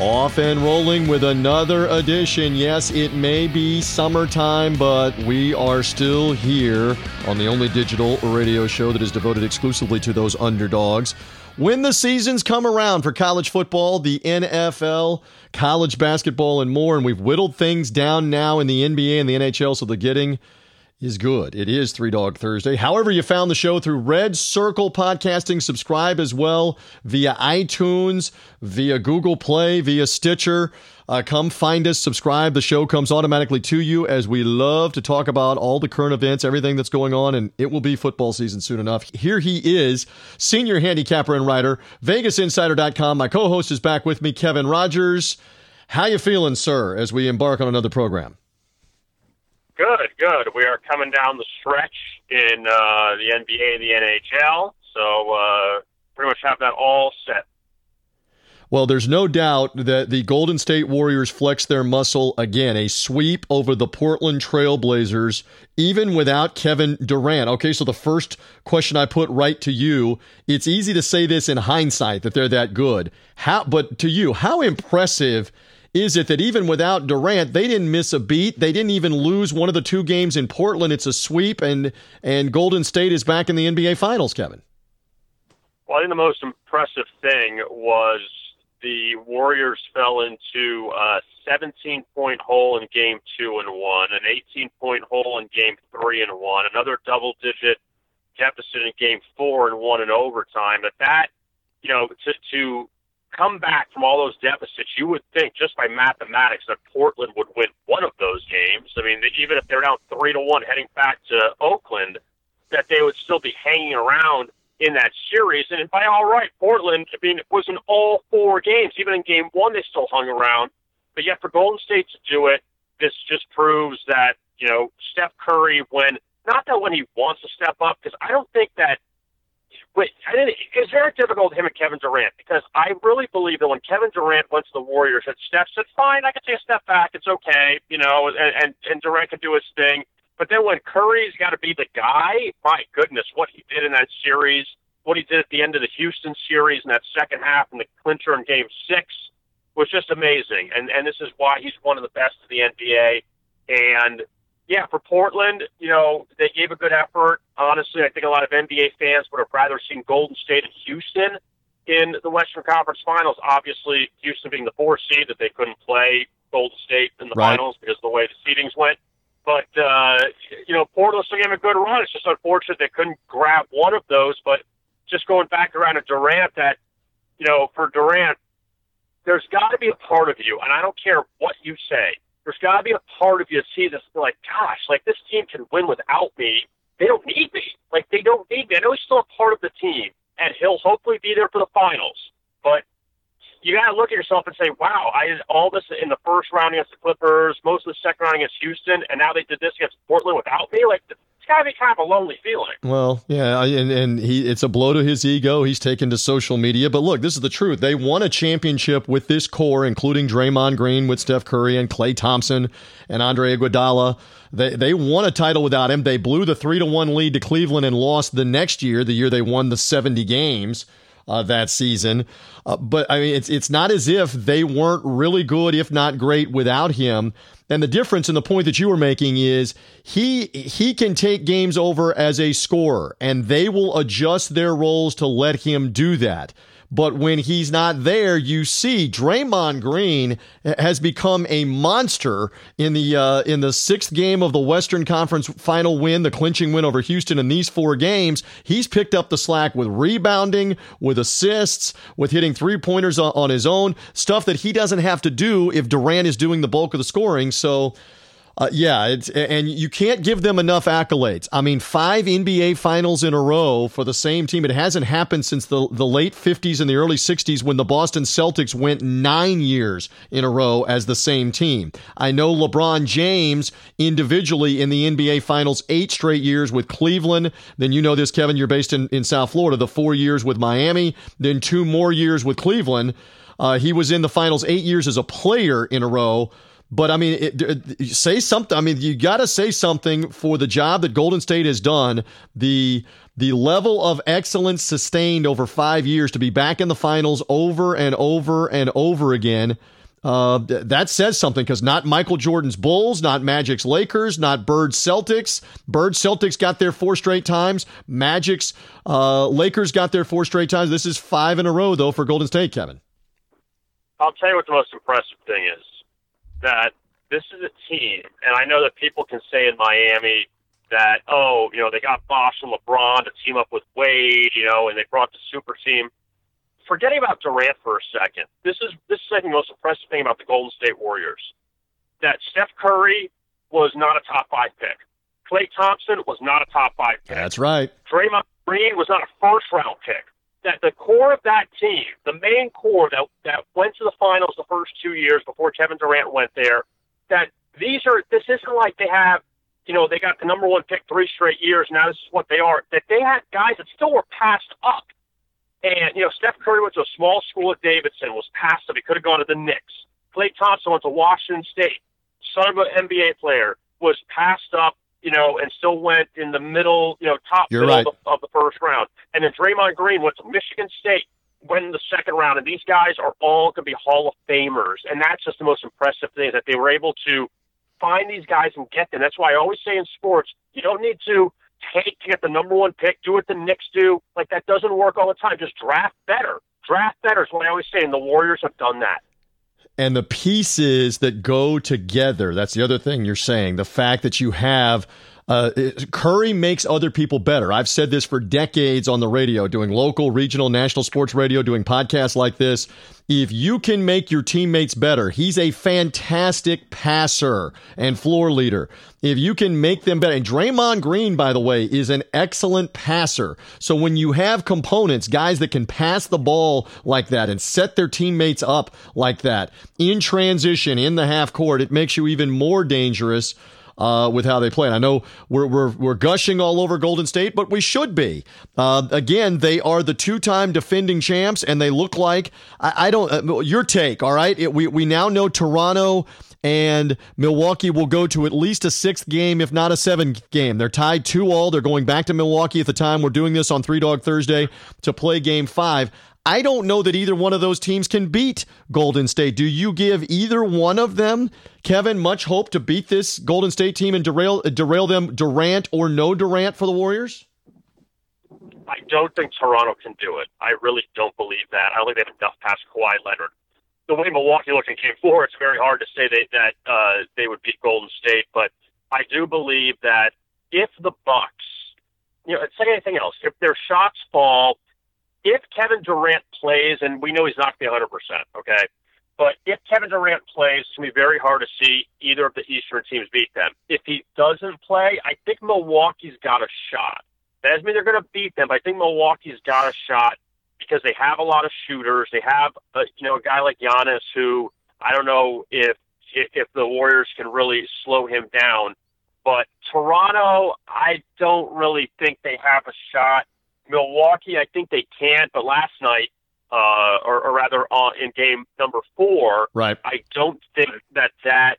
Off and rolling with another edition. Yes, it may be summertime, but we are still here on the only digital radio show that is devoted exclusively to those underdogs. When the seasons come around for college football, the NFL, college basketball, and more, and we've whittled things down now in the NBA and the NHL, so the getting is good. It is Three Dog Thursday. However, you found the show through Red Circle Podcasting, subscribe as well via iTunes, via Google Play, via Stitcher. Uh, come find us, subscribe. The show comes automatically to you as we love to talk about all the current events, everything that's going on, and it will be football season soon enough. Here he is, senior handicapper and writer, VegasInsider.com. My co-host is back with me, Kevin Rogers. How you feeling, sir, as we embark on another program? Good, good. We are coming down the stretch in uh, the NBA and the NHL, so uh, pretty much have that all set. Well, there's no doubt that the Golden State Warriors flexed their muscle again, a sweep over the Portland Trailblazers, even without Kevin Durant. Okay, so the first question I put right to you, it's easy to say this in hindsight that they're that good. How but to you, how impressive is it that even without Durant, they didn't miss a beat. They didn't even lose one of the two games in Portland. It's a sweep, and and Golden State is back in the NBA Finals. Kevin. Well, I think the most impressive thing was the Warriors fell into a 17 point hole in Game Two and one, an 18 point hole in Game Three and one, another double digit deficit in Game Four and one in overtime. But that, you know, to to come back from all those deficits, you would think just by mathematics that Portland would win one of those games. I mean, even if they're down three to one heading back to Oakland, that they would still be hanging around in that series. And by all right, Portland, I mean, it was in all four games. Even in game one, they still hung around. But yet, for Golden State to do it, this just proves that you know Steph Curry, when not that when he wants to step up, because I don't think that Wait, it's very difficult with him and Kevin Durant because I really believe that when Kevin Durant went to the Warriors, that Steph said, "Fine, I can take a step back. It's okay," you know, and and, and Durant can do his thing. But then when Curry's got to be the guy, my goodness, what he did in that series, what he did at the end of the Houston series in that second half in the clincher in Game Six was just amazing. And and this is why he's one of the best in the NBA. And yeah, for Portland, you know, they gave a good effort. Honestly, I think a lot of NBA fans would have rather seen Golden State and Houston in the Western Conference Finals. Obviously, Houston being the four seed, that they couldn't play Golden State in the right. finals because of the way the seedings went. But uh, you know, Portland still gave a good run. It's just unfortunate they couldn't grab one of those. But just going back around to Durant, that you know, for Durant, there's got to be a part of you, and I don't care what you say there's got to be a part of you to see this, like, gosh, like this team can win without me. They don't need me. Like they don't need me. I know he's still a part of the team, and he'll hopefully be there for the finals. But you got to look at yourself and say, wow, I did all this in the first round against the Clippers, most of the second round against Houston, and now they did this against Portland without me. Like got to be kind of a lonely feeling. Well, yeah, and and he it's a blow to his ego. He's taken to social media, but look, this is the truth. They won a championship with this core, including Draymond Green with Steph Curry and Klay Thompson and Andre Iguodala. They they won a title without him. They blew the three to one lead to Cleveland and lost the next year, the year they won the seventy games. Uh, that season. Uh, but I mean, it's it's not as if they weren't really good, if not great, without him. And the difference in the point that you were making is he he can take games over as a scorer, and they will adjust their roles to let him do that. But when he's not there, you see Draymond Green has become a monster in the uh, in the sixth game of the Western Conference Final win, the clinching win over Houston. In these four games, he's picked up the slack with rebounding, with assists, with hitting three pointers on his own, stuff that he doesn't have to do if Durant is doing the bulk of the scoring. So. Uh, yeah, it's, and you can't give them enough accolades. I mean, five NBA finals in a row for the same team. It hasn't happened since the, the late 50s and the early 60s when the Boston Celtics went nine years in a row as the same team. I know LeBron James individually in the NBA finals eight straight years with Cleveland. Then you know this, Kevin, you're based in, in South Florida, the four years with Miami, then two more years with Cleveland. Uh, he was in the finals eight years as a player in a row. But I mean, it, it, say something. I mean, you got to say something for the job that Golden State has done. The the level of excellence sustained over five years to be back in the finals over and over and over again. Uh, that says something because not Michael Jordan's Bulls, not Magic's Lakers, not Bird Celtics. Bird Celtics got there four straight times. Magic's uh, Lakers got there four straight times. This is five in a row though for Golden State, Kevin. I'll tell you what the most impressive thing is that this is a team, and I know that people can say in Miami that, oh, you know, they got Bosh and LeBron to team up with Wade, you know, and they brought the super team. Forgetting about Durant for a second, this is this is I think the most impressive thing about the Golden State Warriors. That Steph Curry was not a top five pick. Klay Thompson was not a top five pick. That's right. Draymond Green was not a first round pick. That the core of that team, the main core that that went to the finals the first two years before Kevin Durant went there, that these are this isn't like they have you know, they got the number one pick three straight years. Now this is what they are. That they had guys that still were passed up. And, you know, Steph Curry went to a small school at Davidson, was passed up. He could have gone to the Knicks. Klay Thompson went to Washington State, son of an NBA player, was passed up, you know, and still went in the middle, you know, top You're middle right. of, the, of the first round. And then Draymond Green went to Michigan State, went in the second round. And these guys are all going to be Hall of Famers. And that's just the most impressive thing that they were able to find these guys and get them. That's why I always say in sports, you don't need to take to get the number one pick, do what the Knicks do. Like that doesn't work all the time. Just draft better. Draft better is what I always say, and the Warriors have done that. And the pieces that go together, that's the other thing you're saying. The fact that you have uh, Curry makes other people better. I've said this for decades on the radio, doing local, regional, national sports radio, doing podcasts like this. If you can make your teammates better, he's a fantastic passer and floor leader. If you can make them better, and Draymond Green, by the way, is an excellent passer. So when you have components, guys that can pass the ball like that and set their teammates up like that in transition in the half court, it makes you even more dangerous uh, with how they play. And I know we're, we're, we're gushing all over Golden State, but we should be. Uh, again, they are the two time defending champs, and they look like I, I don't. Uh, your take, all right? It, we we now know Toronto and Milwaukee will go to at least a sixth game, if not a seventh game. They're tied two all. They're going back to Milwaukee at the time we're doing this on Three Dog Thursday to play Game Five. I don't know that either one of those teams can beat Golden State. Do you give either one of them, Kevin, much hope to beat this Golden State team and derail derail them Durant or no Durant for the Warriors? I don't think Toronto can do it. I really don't believe that. I don't think they have enough past Kawhi Leonard. The way Milwaukee looked in Game Four, it's very hard to say they, that uh, they would beat Golden State, but I do believe that if the Bucks, you know, it's like anything else, if their shots fall if Kevin Durant plays, and we know he's not going to be 100%, okay? But if Kevin Durant plays, it's going to be very hard to see either of the Eastern teams beat them. If he doesn't play, I think Milwaukee's got a shot. That doesn't mean they're going to beat them, but I think Milwaukee's got a shot because they have a lot of shooters. They have, a, you know, a guy like Giannis who I don't know if if the Warriors can really slow him down. But Toronto, I don't really think they have a shot. Milwaukee, I think they can, but last night, uh, or, or rather, uh, in game number four, right? I don't think that that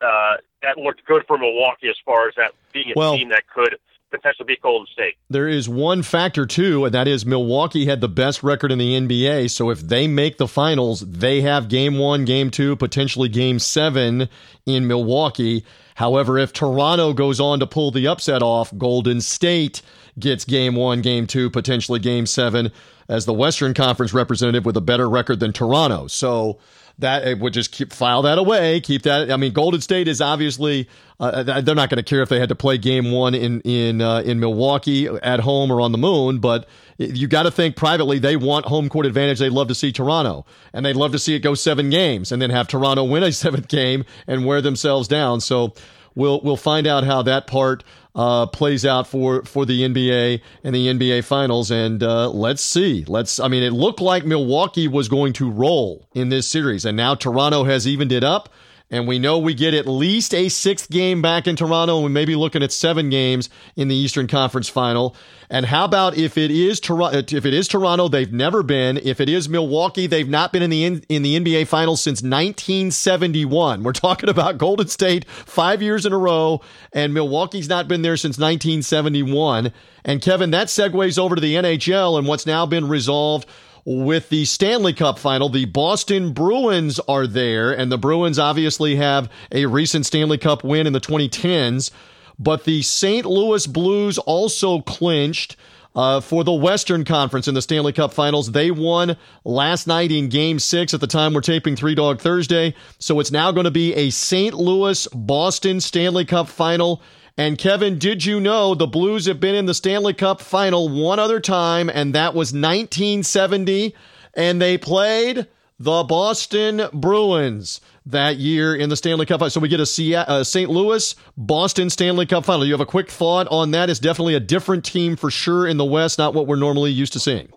uh, that looked good for Milwaukee as far as that being a well, team that could potentially beat Golden State. There is one factor too, and that is Milwaukee had the best record in the NBA. So if they make the finals, they have game one, game two, potentially game seven in Milwaukee. However, if Toronto goes on to pull the upset off, Golden State gets game one, game two, potentially game seven as the Western Conference representative with a better record than Toronto. So that it would just keep file that away, keep that. I mean, Golden State is obviously uh, they're not going to care if they had to play game one in in uh, in Milwaukee at home or on the moon, but you got to think privately they want home court advantage. They'd love to see Toronto, and they'd love to see it go seven games and then have Toronto win a seventh game and wear themselves down. So we'll we'll find out how that part uh, plays out for for the NBA and the NBA Finals. And uh, let's see. Let's. I mean, it looked like Milwaukee was going to roll in this series, and now Toronto has evened it up. And we know we get at least a sixth game back in Toronto, and we may be looking at seven games in the Eastern Conference Final. And how about if it is Toronto? If it is Toronto, they've never been. If it is Milwaukee, they've not been in the in, in the NBA Finals since 1971. We're talking about Golden State five years in a row, and Milwaukee's not been there since 1971. And Kevin, that segues over to the NHL and what's now been resolved with the Stanley Cup final. The Boston Bruins are there, and the Bruins obviously have a recent Stanley Cup win in the 2010s. But the St. Louis Blues also clinched uh, for the Western Conference in the Stanley Cup Finals. They won last night in Game Six. At the time we're taping Three Dog Thursday, so it's now going to be a St. Louis Boston Stanley Cup Final. And Kevin, did you know the Blues have been in the Stanley Cup final one other time, and that was 1970, and they played the Boston Bruins that year in the Stanley Cup. Final. So we get a St. Uh, Louis Boston Stanley Cup final. You have a quick thought on that? It's definitely a different team for sure in the West, not what we're normally used to seeing.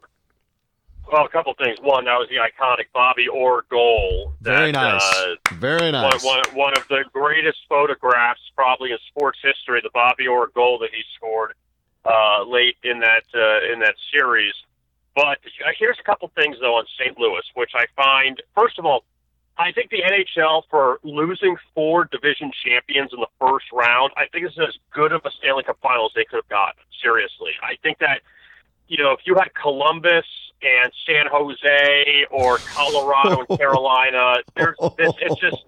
Well, a couple things. One, that was the iconic Bobby Orr goal. That, Very nice. Uh, Very nice. One, one, one, of the greatest photographs, probably in sports history, the Bobby Orr goal that he scored uh, late in that uh, in that series. But uh, here's a couple things though on St. Louis, which I find. First of all, I think the NHL for losing four division champions in the first round, I think is as good of a Stanley Cup Finals they could have gotten. Seriously, I think that you know if you had Columbus and San Jose or Colorado and Carolina. There's, it's, it's just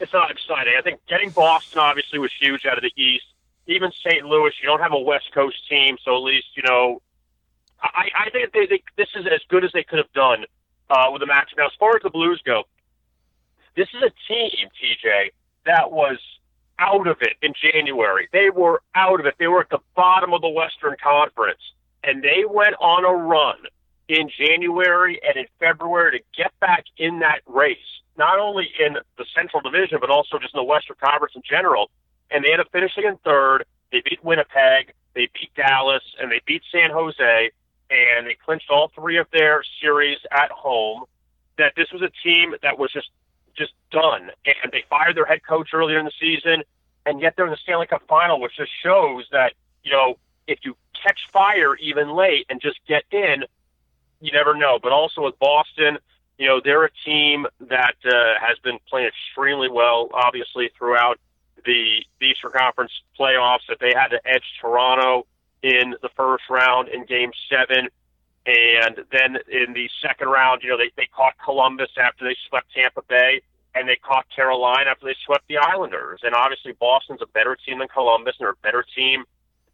it's not exciting. I think getting Boston obviously was huge out of the East. Even St. Louis, you don't have a West Coast team, so at least you know. I, I think they, they, this is as good as they could have done uh, with the match. Now, as far as the Blues go, this is a team, TJ, that was out of it in January. They were out of it. They were at the bottom of the Western Conference, and they went on a run in January and in February to get back in that race, not only in the Central Division, but also just in the Western Conference in general. And they ended up finishing in third. They beat Winnipeg, they beat Dallas, and they beat San Jose, and they clinched all three of their series at home. That this was a team that was just just done, and they fired their head coach earlier in the season, and yet they're in the Stanley Cup final, which just shows that you know if you catch fire even late and just get in, you never know. But also with Boston, you know, they're a team that uh, has been playing extremely well, obviously, throughout the, Eastern Conference playoffs. That they had to edge Toronto in the first round in Game Seven, and then in the second round, you know, they they caught Columbus after they swept Tampa Bay, and they caught Carolina after they swept the Islanders. And obviously, Boston's a better team than Columbus, and they're a better team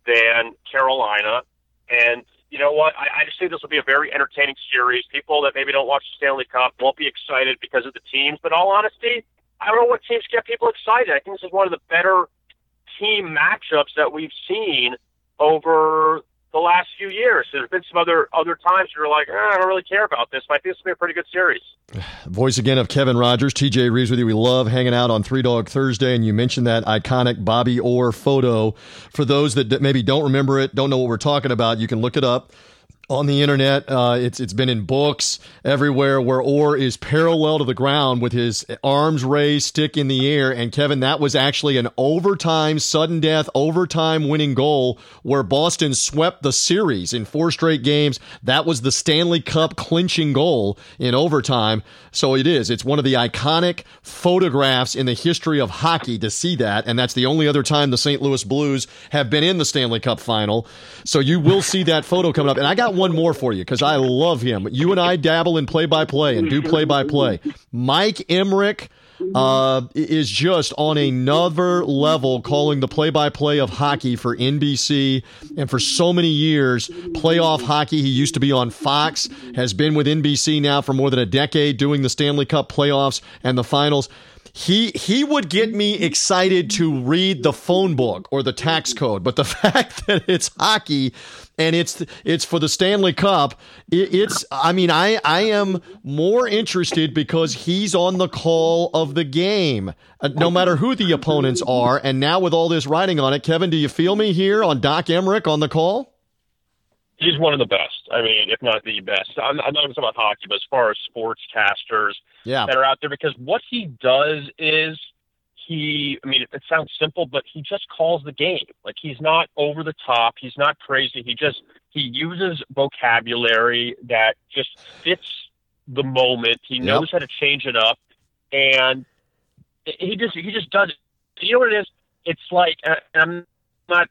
than Carolina. And you know what? I, I just think this will be a very entertaining series. People that maybe don't watch the Stanley Cup won't be excited because of the teams. But all honesty, I don't know what teams get people excited. I think this is one of the better team matchups that we've seen over the last few years. There's been some other other times you're like, eh, I don't really care about this, but I think this will be a pretty good series. Voice again of Kevin Rogers, TJ Reeves with you. We love hanging out on Three Dog Thursday, and you mentioned that iconic Bobby Orr photo. For those that maybe don't remember it, don't know what we're talking about, you can look it up on the internet. Uh, it's it's been in books everywhere where Orr is parallel to the ground with his arms raised, stick in the air. And Kevin, that was actually an overtime, sudden death, overtime winning goal where Boston swept the series in four straight games. That was the Stanley Cup clinching goal in overtime. So it is. It's one of the iconic photographs in the history of hockey to see that. And that's the only other time the St. Louis Blues have been in the Stanley Cup final. So you will see that photo coming up. And I got one more for you because I love him. You and I dabble in play by play and do play by play. Mike Emrick uh, is just on another level calling the play by play of hockey for NBC. And for so many years, playoff hockey, he used to be on Fox, has been with NBC now for more than a decade doing the Stanley Cup playoffs and the finals. He he would get me excited to read the phone book or the tax code, but the fact that it's hockey and it's it's for the Stanley Cup, it, it's I mean I I am more interested because he's on the call of the game, uh, no matter who the opponents are. And now with all this writing on it, Kevin, do you feel me here on Doc Emrick on the call? He's one of the best. I mean, if not the best. I'm, I'm not even talking about hockey, but as far as sportscasters yeah. that are out there, because what he does is he I mean it sounds simple, but he just calls the game. Like he's not over the top, he's not crazy. He just he uses vocabulary that just fits the moment. He knows yep. how to change it up and he just he just does it. You know what it is? It's like I'm not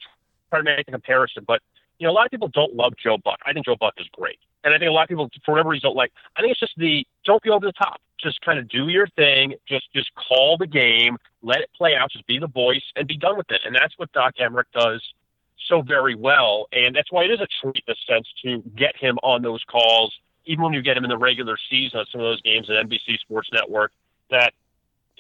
trying to make a comparison, but you know, a lot of people don't love Joe Buck. I think Joe Buck is great. And I think a lot of people, for whatever reason, don't like. I think it's just the don't be over the top. Just kind of do your thing. Just just call the game, let it play out. Just be the voice and be done with it. And that's what Doc Emrick does so very well. And that's why it is a treat, in a sense, to get him on those calls, even when you get him in the regular season on some of those games at NBC Sports Network. That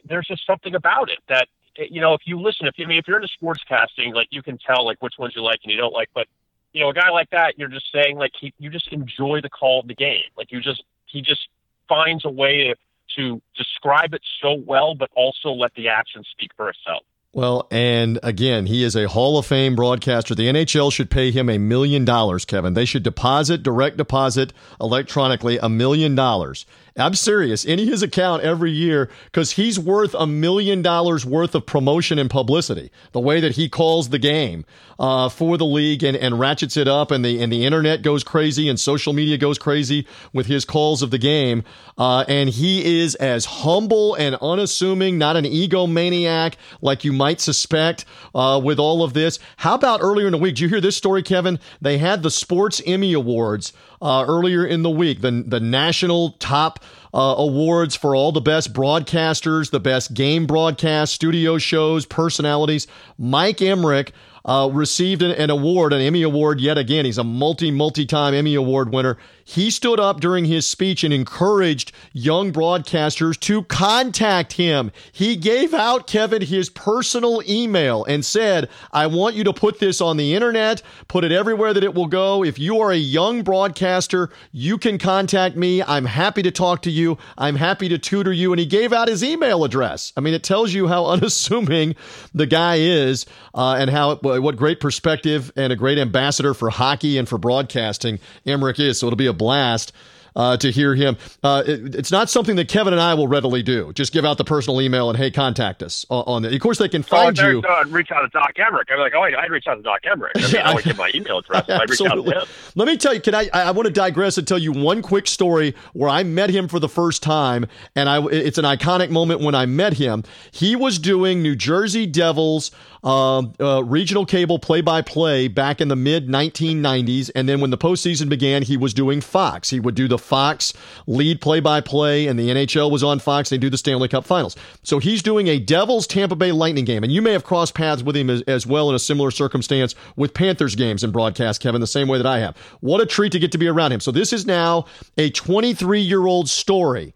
there's just something about it that you know if you listen, if you I mean if you're into sportscasting, like you can tell like which ones you like and you don't like, but you know, a guy like that, you're just saying like he, you just enjoy the call of the game. Like you just he just finds a way to to describe it so well, but also let the action speak for itself. Well, and again, he is a Hall of Fame broadcaster. The NHL should pay him a million dollars, Kevin. They should deposit, direct deposit electronically a million dollars. I'm serious, in his account every year because he's worth a million dollars worth of promotion and publicity. The way that he calls the game uh, for the league and, and ratchets it up, and the and the internet goes crazy and social media goes crazy with his calls of the game. Uh, and he is as humble and unassuming, not an egomaniac like you might suspect uh, with all of this. How about earlier in the week? Did you hear this story, Kevin? They had the Sports Emmy Awards uh, earlier in the week, the, the national top uh, awards for all the best broadcasters, the best game broadcast, studio shows, personalities. Mike Emrick uh, received an, an, award, an Emmy Award yet again. He's a multi, multi time Emmy Award winner. He stood up during his speech and encouraged young broadcasters to contact him. He gave out, Kevin, his personal email and said, I want you to put this on the internet, put it everywhere that it will go. If you are a young broadcaster, you can contact me. I'm happy to talk to you. I'm happy to tutor you. And he gave out his email address. I mean, it tells you how unassuming the guy is uh, and how what great perspective and a great ambassador for hockey and for broadcasting Emrick is. So it'll be a blast uh, to hear him. Uh, it, it's not something that Kevin and I will readily do. Just give out the personal email and hey, contact us on, on Of course, they can find oh, you. Uh, reach out to Doc Emrick. I'm like, oh, I'd reach out to Doc Emrick. I mean, yeah, I would give my email address. I'd reach out to him. Let me tell you. Can I? I want to digress and tell you one quick story where I met him for the first time, and I. It's an iconic moment when I met him. He was doing New Jersey Devils uh, uh, regional cable play by play back in the mid 1990s. And then when the postseason began, he was doing Fox. He would do the Fox lead play by play, and the NHL was on Fox. They do the Stanley Cup finals. So he's doing a Devils Tampa Bay Lightning game. And you may have crossed paths with him as, as well in a similar circumstance with Panthers games in broadcast, Kevin, the same way that I have. What a treat to get to be around him. So this is now a 23 year old story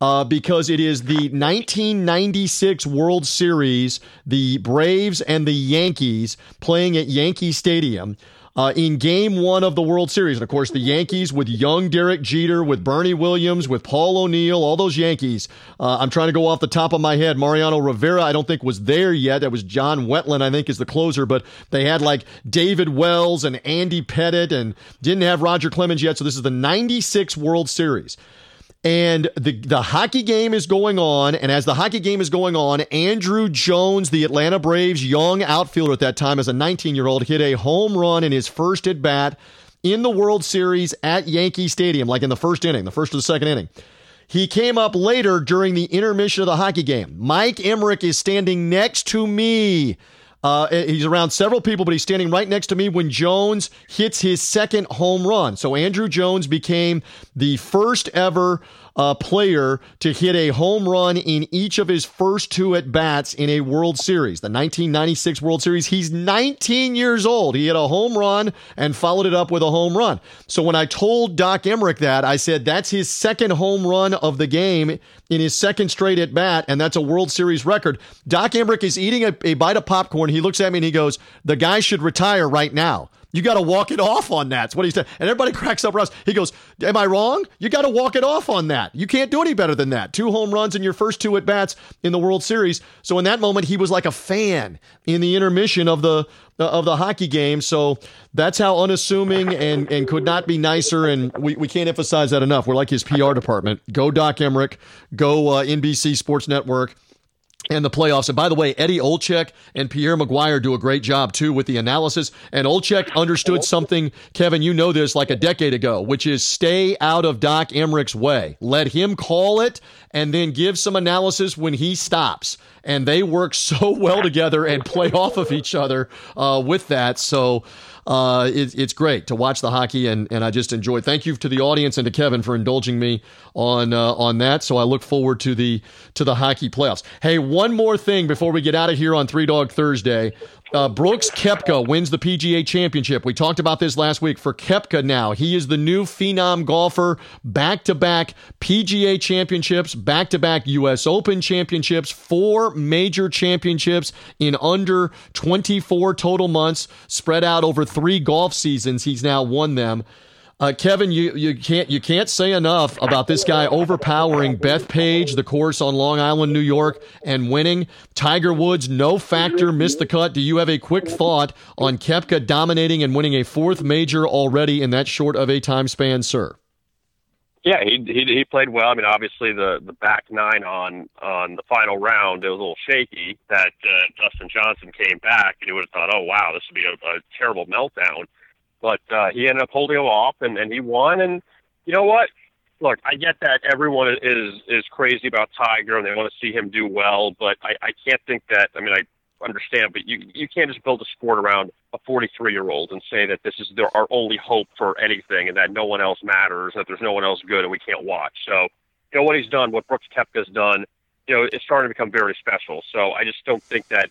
uh, because it is the 1996 World Series, the Braves and the Yankees playing at Yankee Stadium. Uh, in game one of the World Series. And of course, the Yankees with young Derek Jeter, with Bernie Williams, with Paul O'Neill, all those Yankees. Uh, I'm trying to go off the top of my head. Mariano Rivera, I don't think was there yet. That was John Wetteland, I think, is the closer. But they had like David Wells and Andy Pettitte and didn't have Roger Clemens yet. So this is the 96 World Series and the the hockey game is going on. And as the hockey game is going on Andruw Jones the Atlanta Braves young outfielder at that time as a 19-year-old hit a home run in his first at bat in the World Series at Yankee Stadium like in the first inning the first or the second inning. He came up later during the intermission of the hockey game. Mike Emrick is standing next to me uh, he's around several people, but he's standing right next to me when Jones hits his second home run. So Andruw Jones became the first ever uh, player to hit a home run in each of his first two at bats in a World Series. The 1996 World Series. He's 19 years old. He hit a home run and followed it up with a home run. So when I told Doc Emrick that, I said that's his second home run of the game in his second straight at bat, and that's a World Series record. Doc Emrick is eating a, a bite of popcorn. He looks at me and he goes, "The guy should retire right now." You got to walk it off on that. That's what he said. And everybody cracks up. Russ. He goes, Am I wrong? You got to walk it off on that. You can't do any better than that. Two home runs in your first two at bats in the World Series. So in that moment, he was like a fan in the intermission of the of the hockey game. So that's how unassuming and, and could not be nicer. And we, we can't emphasize that enough. We're like his PR department. Go Doc Emrick. Go uh, NBC Sports Network and the playoffs. And by the way, Eddie Olczyk and Pierre McGuire do a great job too with the analysis. And Olczyk understood something, Kevin, you know this like a decade ago, which is stay out of Doc Emrick's way. Let him call it and then give some analysis when he stops. And they work so well together and play off of each other uh, with that. So uh, it, it's great to watch the hockey, and, and I just enjoy. Thank you to the audience and to Kevin for indulging me on uh, on that. So I look forward to the to the hockey playoffs. Hey, one more thing before we get out of here on Three Dog Thursday. Uh, Brooks Koepka wins the PGA Championship. We talked about this last week for Koepka now. He is the new phenom golfer, back to back PGA Championships, back to back U.S. Open Championships, four major championships in under 24 total months, spread out over three golf seasons. He's now won them. Uh, Kevin, you, you can't you can't say enough about this guy overpowering Bethpage, the course on Long Island, New York, and winning. Tiger Woods, no factor, missed the cut. Do you have a quick thought on Koepka dominating and winning a fourth major already in that short of a time span, sir? Yeah, he he, he played well. I mean, obviously the the back nine on on the final round it was a little shaky. That uh, Dustin Johnson came back, and you would have thought, oh wow, this would be a, a terrible meltdown but uh, he ended up holding him off, and, and he won. And you know what? Look, I get that everyone is is crazy about Tiger and they want to see him do well, but I, I can't think that. I mean, I understand, but you you can't just build a sport around a 43 year old and say that this is their, our only hope for anything, and that no one else matters, that there's no one else good, and we can't watch. So, you know what he's done, what Brooks Koepka's done, you know, it's starting to become very special. So I just don't think that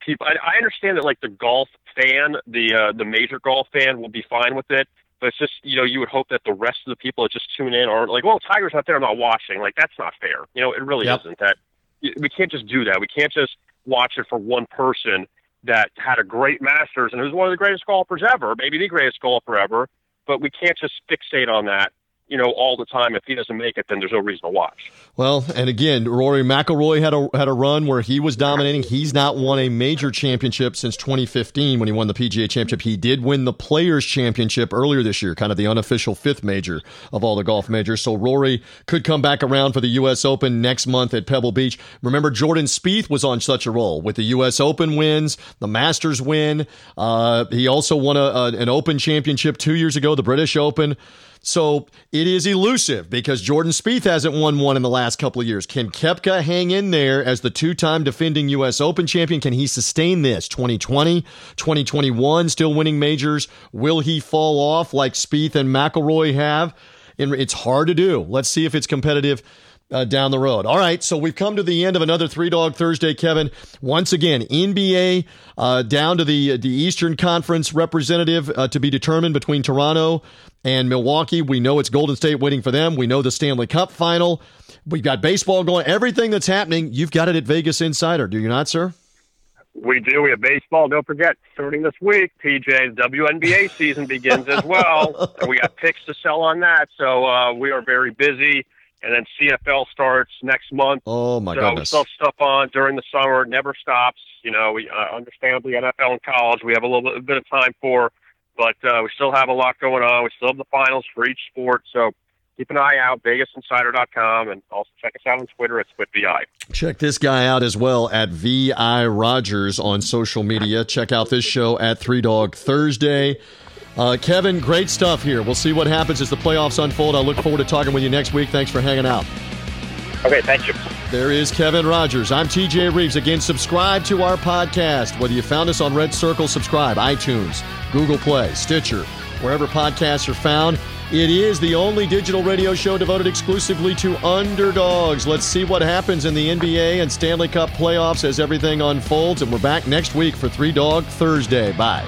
people. I, I understand that like the golf fan, the uh, the major golf fan, will be fine with it. But it's just you know you would hope that the rest of the people that just tune in are like, well, Tiger's not there, I'm not watching. Like that's not fair. You know, it really yep. isn't. That we can't just do that. We can't just watch it for one person that had a great Masters and who's one of the greatest golfers ever, maybe the greatest golfer ever. But we can't just fixate on that you know, all the time. If he doesn't make it, then there's no reason to watch. Well, and again, Rory McIlroy had a had a run where he was dominating. He's not won a major championship since 2015 when he won the PGA Championship. He did win the Players Championship earlier this year, kind of the unofficial fifth major of all the golf majors. So Rory could come back around for the U.S. Open next month at Pebble Beach. Remember, Jordan Spieth was on such a roll with the U.S. Open wins, the Masters win. Uh, he also won a, a, an Open championship two years ago, the British Open. So it is elusive because Jordan Spieth hasn't won one in the last couple of years. Can Koepka hang in there as the two-time defending U.S. Open champion? Can he sustain this 2020, 2021, still winning majors? Will he fall off like Spieth and McIlroy have? It's hard to do. Let's see if it's competitive uh, down the road. All right, so we've come to the end of another Three Dog Thursday, Kevin. Once again, NBA uh, down to the the Eastern Conference representative uh, to be determined between Toronto and Milwaukee. We know it's Golden State waiting for them. We know the Stanley Cup final. We've got baseball going. Everything that's happening, you've got it at Vegas Insider, do you not, sir? We do. We have baseball. Don't forget, starting this week, PJ, WNBA season begins as well. and we got picks to sell on that. So uh, we are very busy and then CFL starts next month. Oh my so goodness! Have stuff on during the summer. Never stops. You know, we uh, understandably NFL and college we have a little bit, a bit of time for, but uh, we still have a lot going on. We still have the finals for each sport. So keep an eye out, VegasInsider.com, and also check us out on Twitter at SplitVI. Check this guy out as well at VI Rogers on social media. Check out this show at Three Dog Thursday. Uh, Kevin, great stuff here. We'll see what happens as the playoffs unfold. I look forward to talking with you next week. Thanks for hanging out. Okay, thank you. There is Kevin Rogers. I'm TJ Reeves. Again, subscribe to our podcast. Whether you found us on Red Circle, subscribe, iTunes, Google Play, Stitcher, wherever podcasts are found. It is the only digital radio show devoted exclusively to underdogs. Let's see what happens in the NBA and Stanley Cup playoffs as everything unfolds. And we're back next week for Three Dog Thursday. Bye.